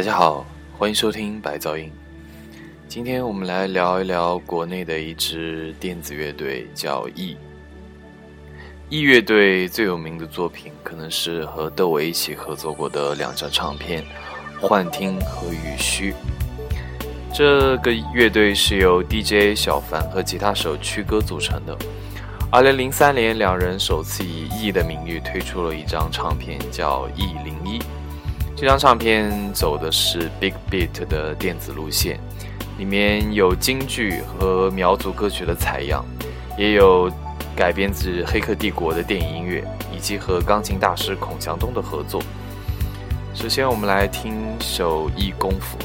大家好，欢迎收听白噪音。今天我们来聊一聊国内的一支电子乐队，叫 E。E 乐队最有名的作品，可能是和窦唯一起合作过的两张唱片《幻听》和《雨虚》。这个乐队是由 DJ 小凡和吉他手曲哥组成的。二零零三年，两人首次以 E 的名义推出了一张唱片，叫《E 零一》。这张唱片走的是 Big Beat 的电子路线，里面有京剧和苗族歌曲的采样，也有改编自《黑客帝国》的电影音乐，以及和钢琴大师孔祥东的合作。首先，我们来听首《一功夫》。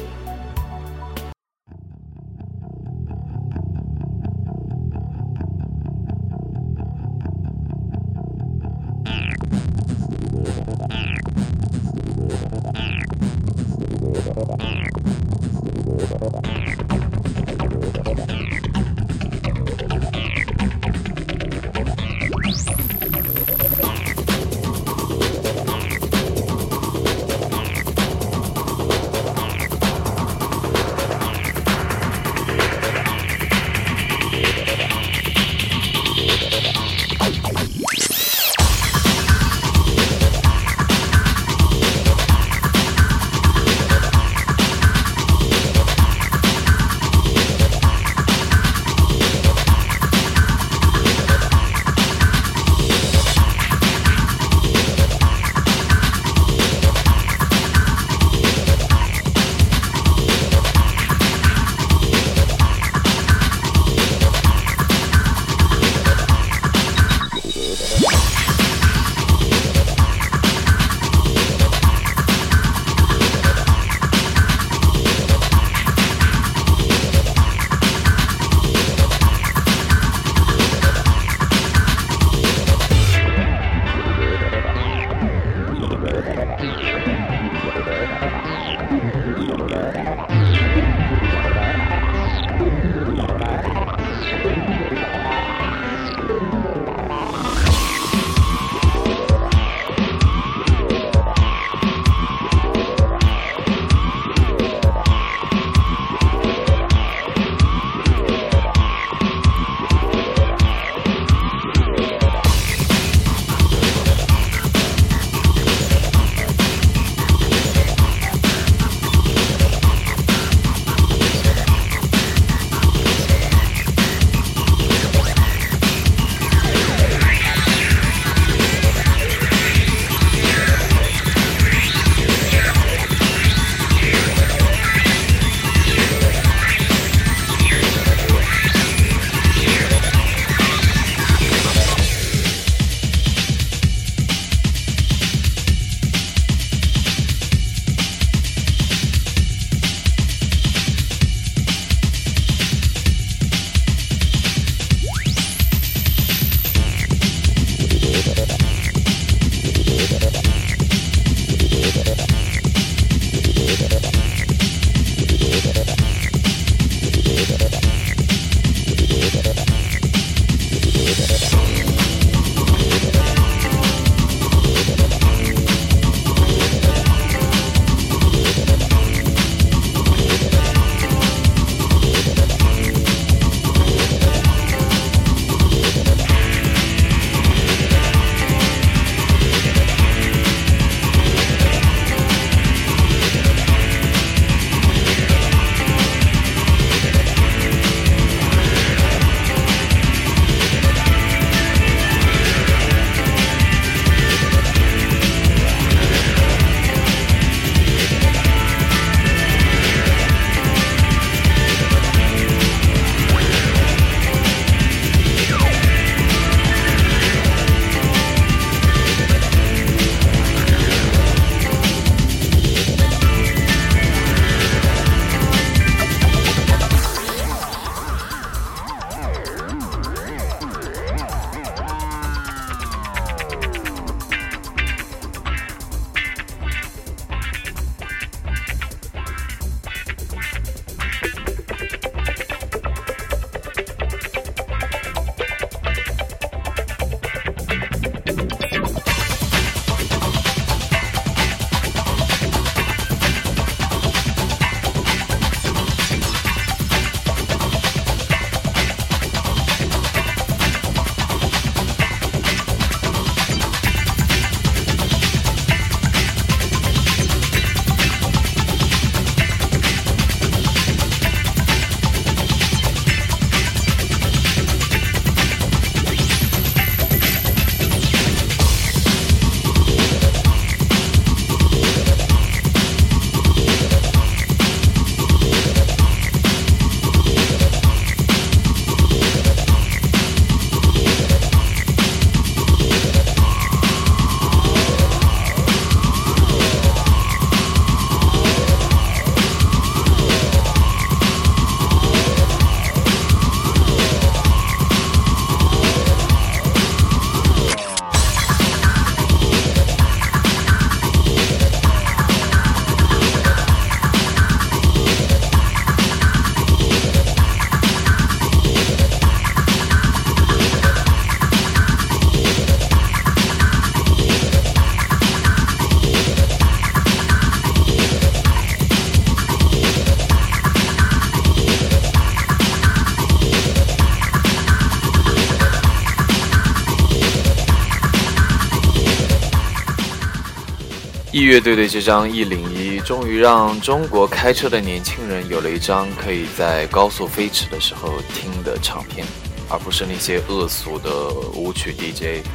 乐队的这张《一零一》，终于让中国开车的年轻人有了一张可以在高速飞驰的时候听的唱片，而不是那些恶俗的舞曲 DJ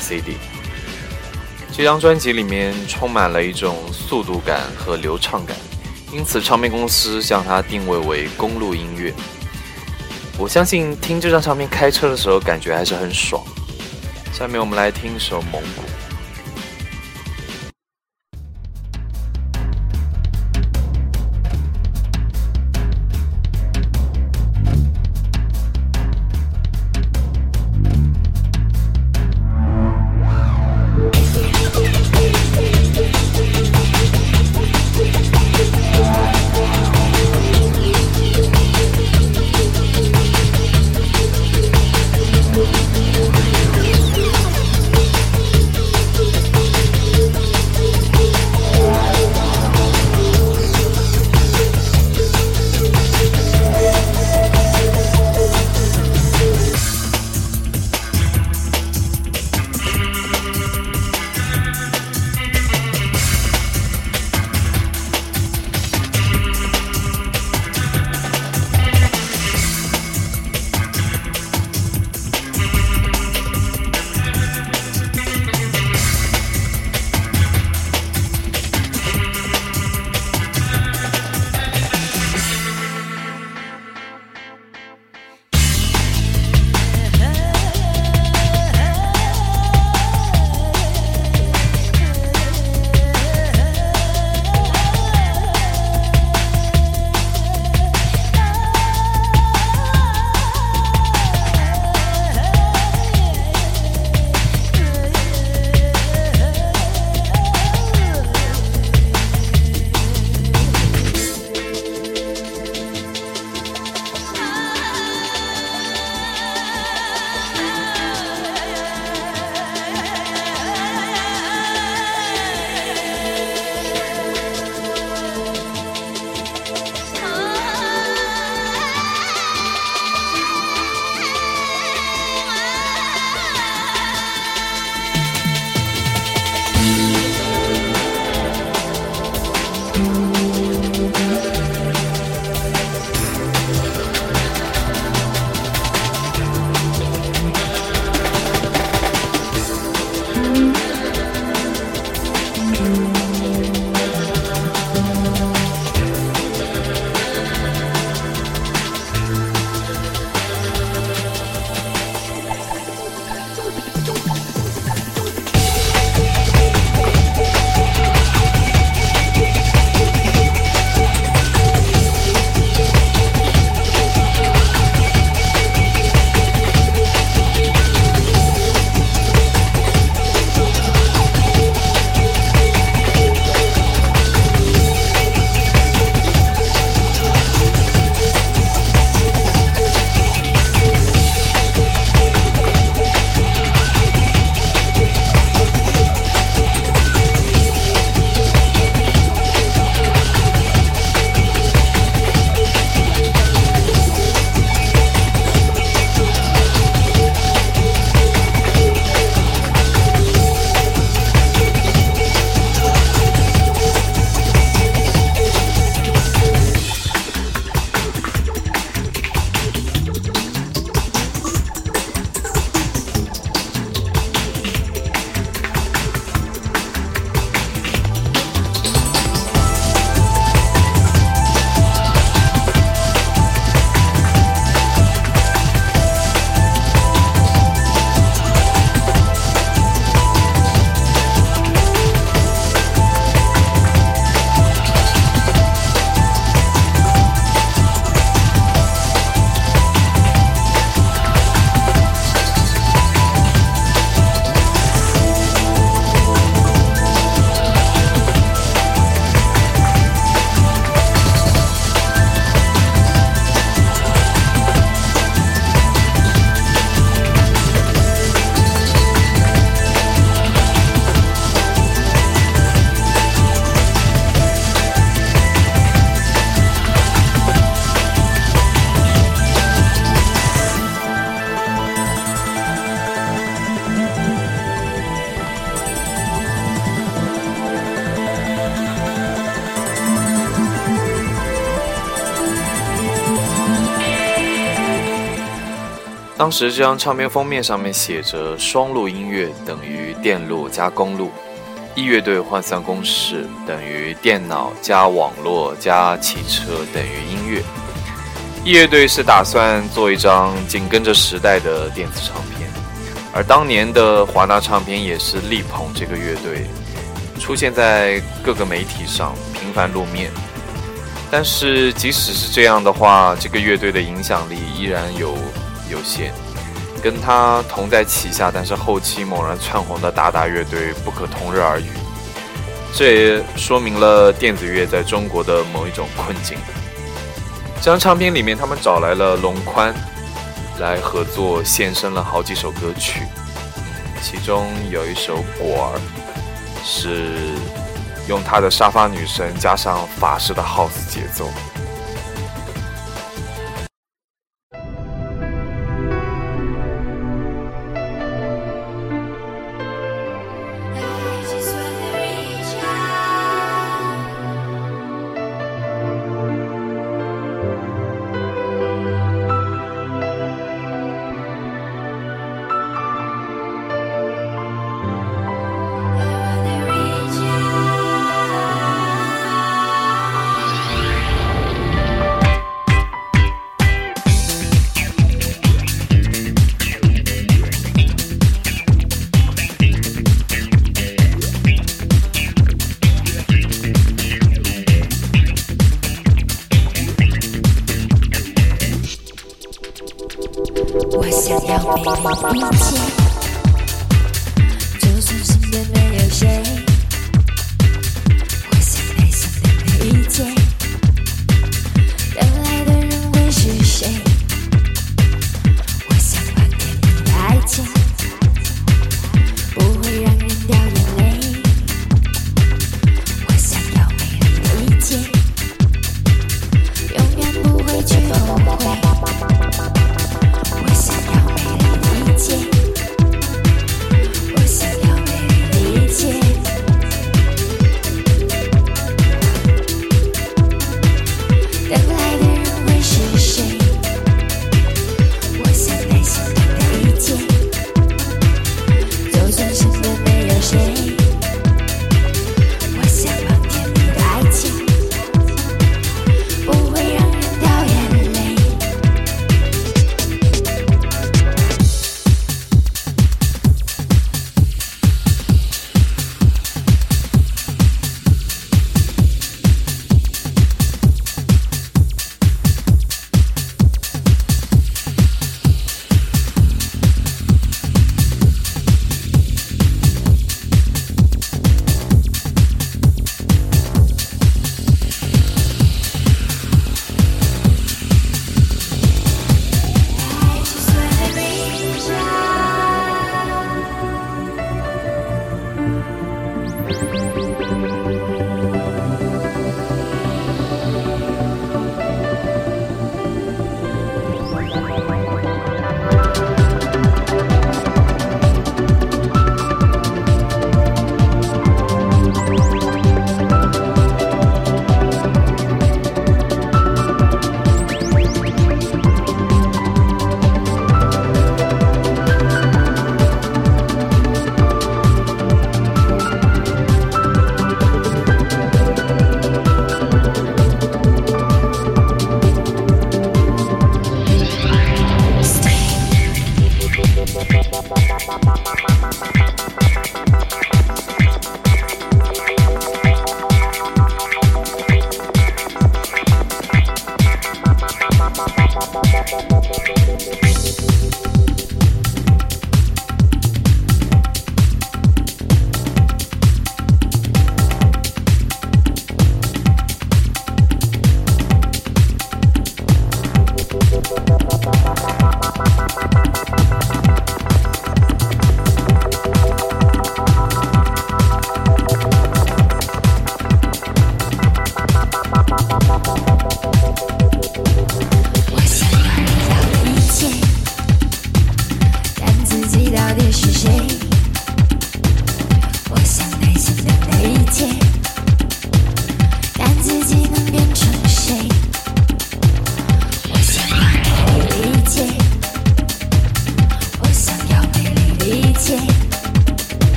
CD。这张专辑里面充满了一种速度感和流畅感，因此唱片公司将它定位为公路音乐。我相信听这张唱片开车的时候感觉还是很爽。下面我们来听一首《蒙古》。当时这张唱片封面上面写着“双路音乐等于电路加公路”，一乐队换算公式等于电脑加网络加汽车等于音乐。一乐队是打算做一张紧跟着时代的电子唱片，而当年的华纳唱片也是力捧这个乐队，出现在各个媒体上频繁露面。但是即使是这样的话，这个乐队的影响力依然有。有限，跟他同在旗下，但是后期猛然窜红的达达乐队不可同日而语。这也说明了电子乐在中国的某一种困境。这张唱片里面，他们找来了龙宽来合作，献声了好几首歌曲，其中有一首《果儿》是用他的沙发女神加上法式的 house 节奏。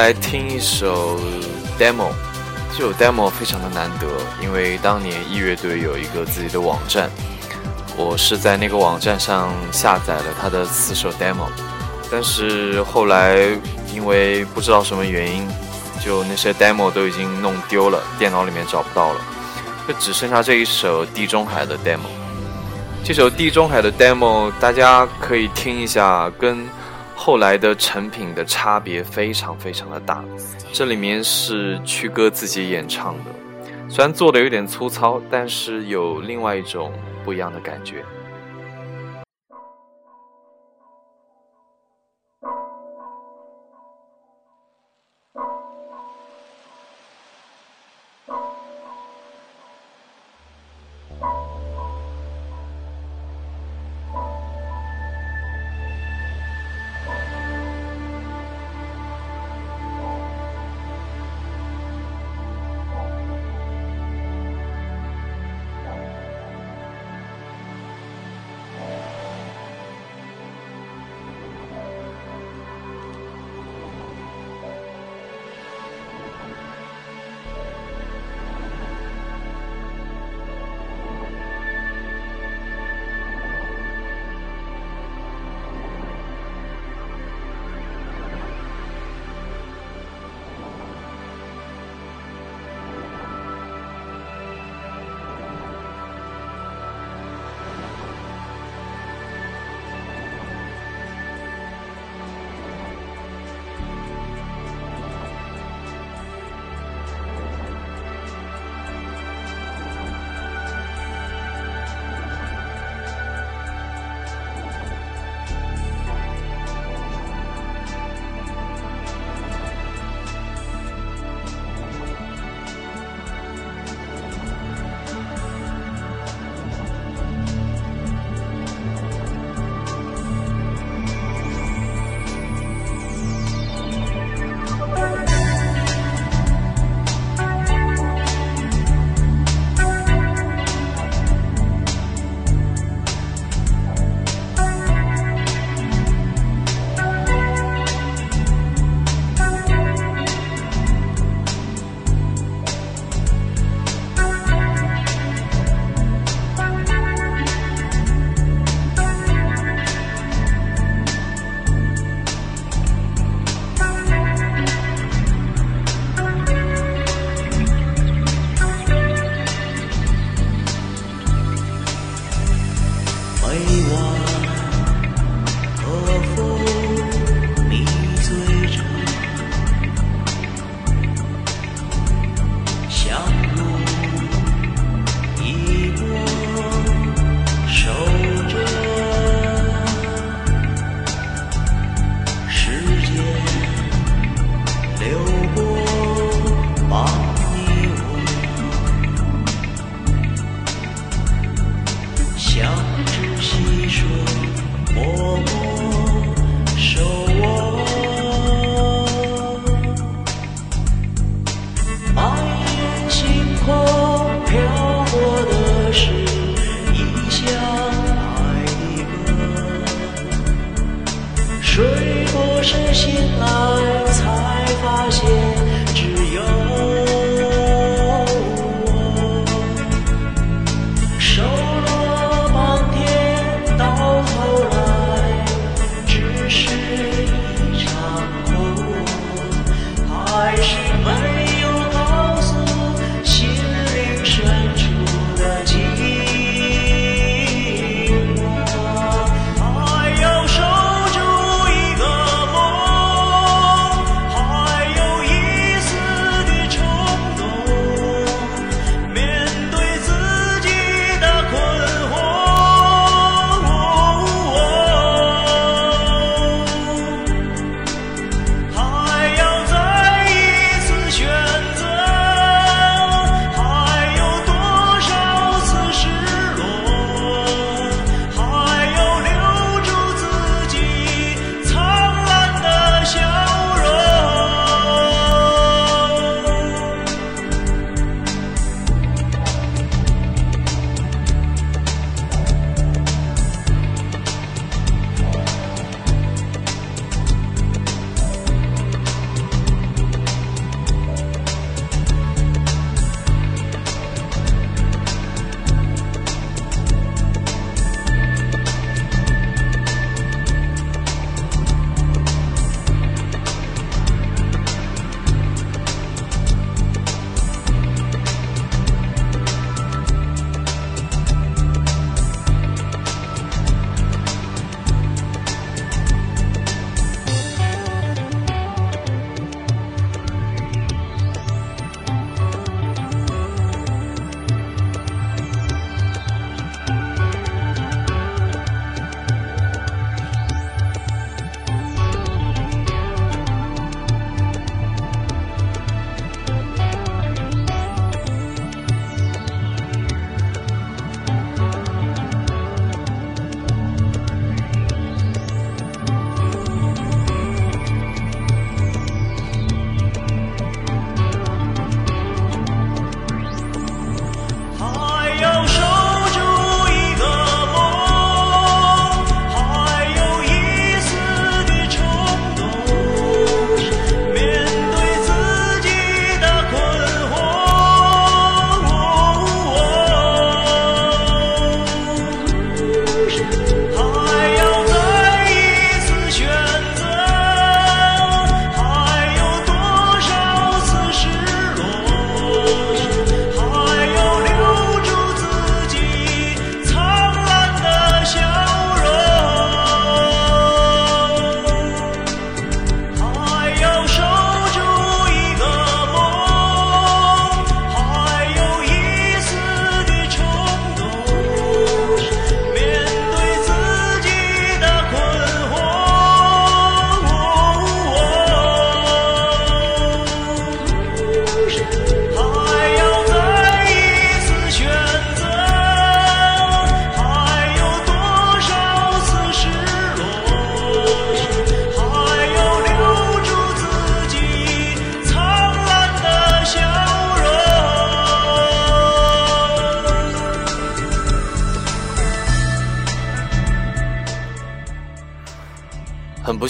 来听一首 demo，这首 demo 非常的难得，因为当年易乐队有一个自己的网站，我是在那个网站上下载了他的四首 demo，但是后来因为不知道什么原因，就那些 demo 都已经弄丢了，电脑里面找不到了，就只剩下这一首地中海的 demo。这首地中海的 demo 大家可以听一下，跟。后来的成品的差别非常非常的大，这里面是曲哥自己演唱的，虽然做的有点粗糙，但是有另外一种不一样的感觉。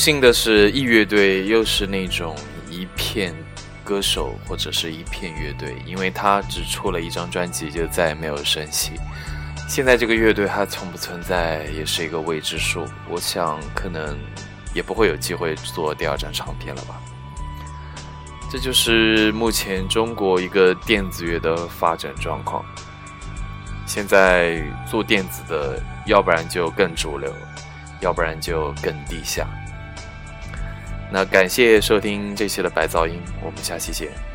幸的是，E 乐队又是那种一片歌手或者是一片乐队，因为他只出了一张专辑就再也没有声息。现在这个乐队还存不存在，也是一个未知数。我想可能也不会有机会做第二张唱片了吧。这就是目前中国一个电子乐的发展状况。现在做电子的，要不然就更主流，要不然就更地下。那感谢收听这期的白噪音，我们下期见。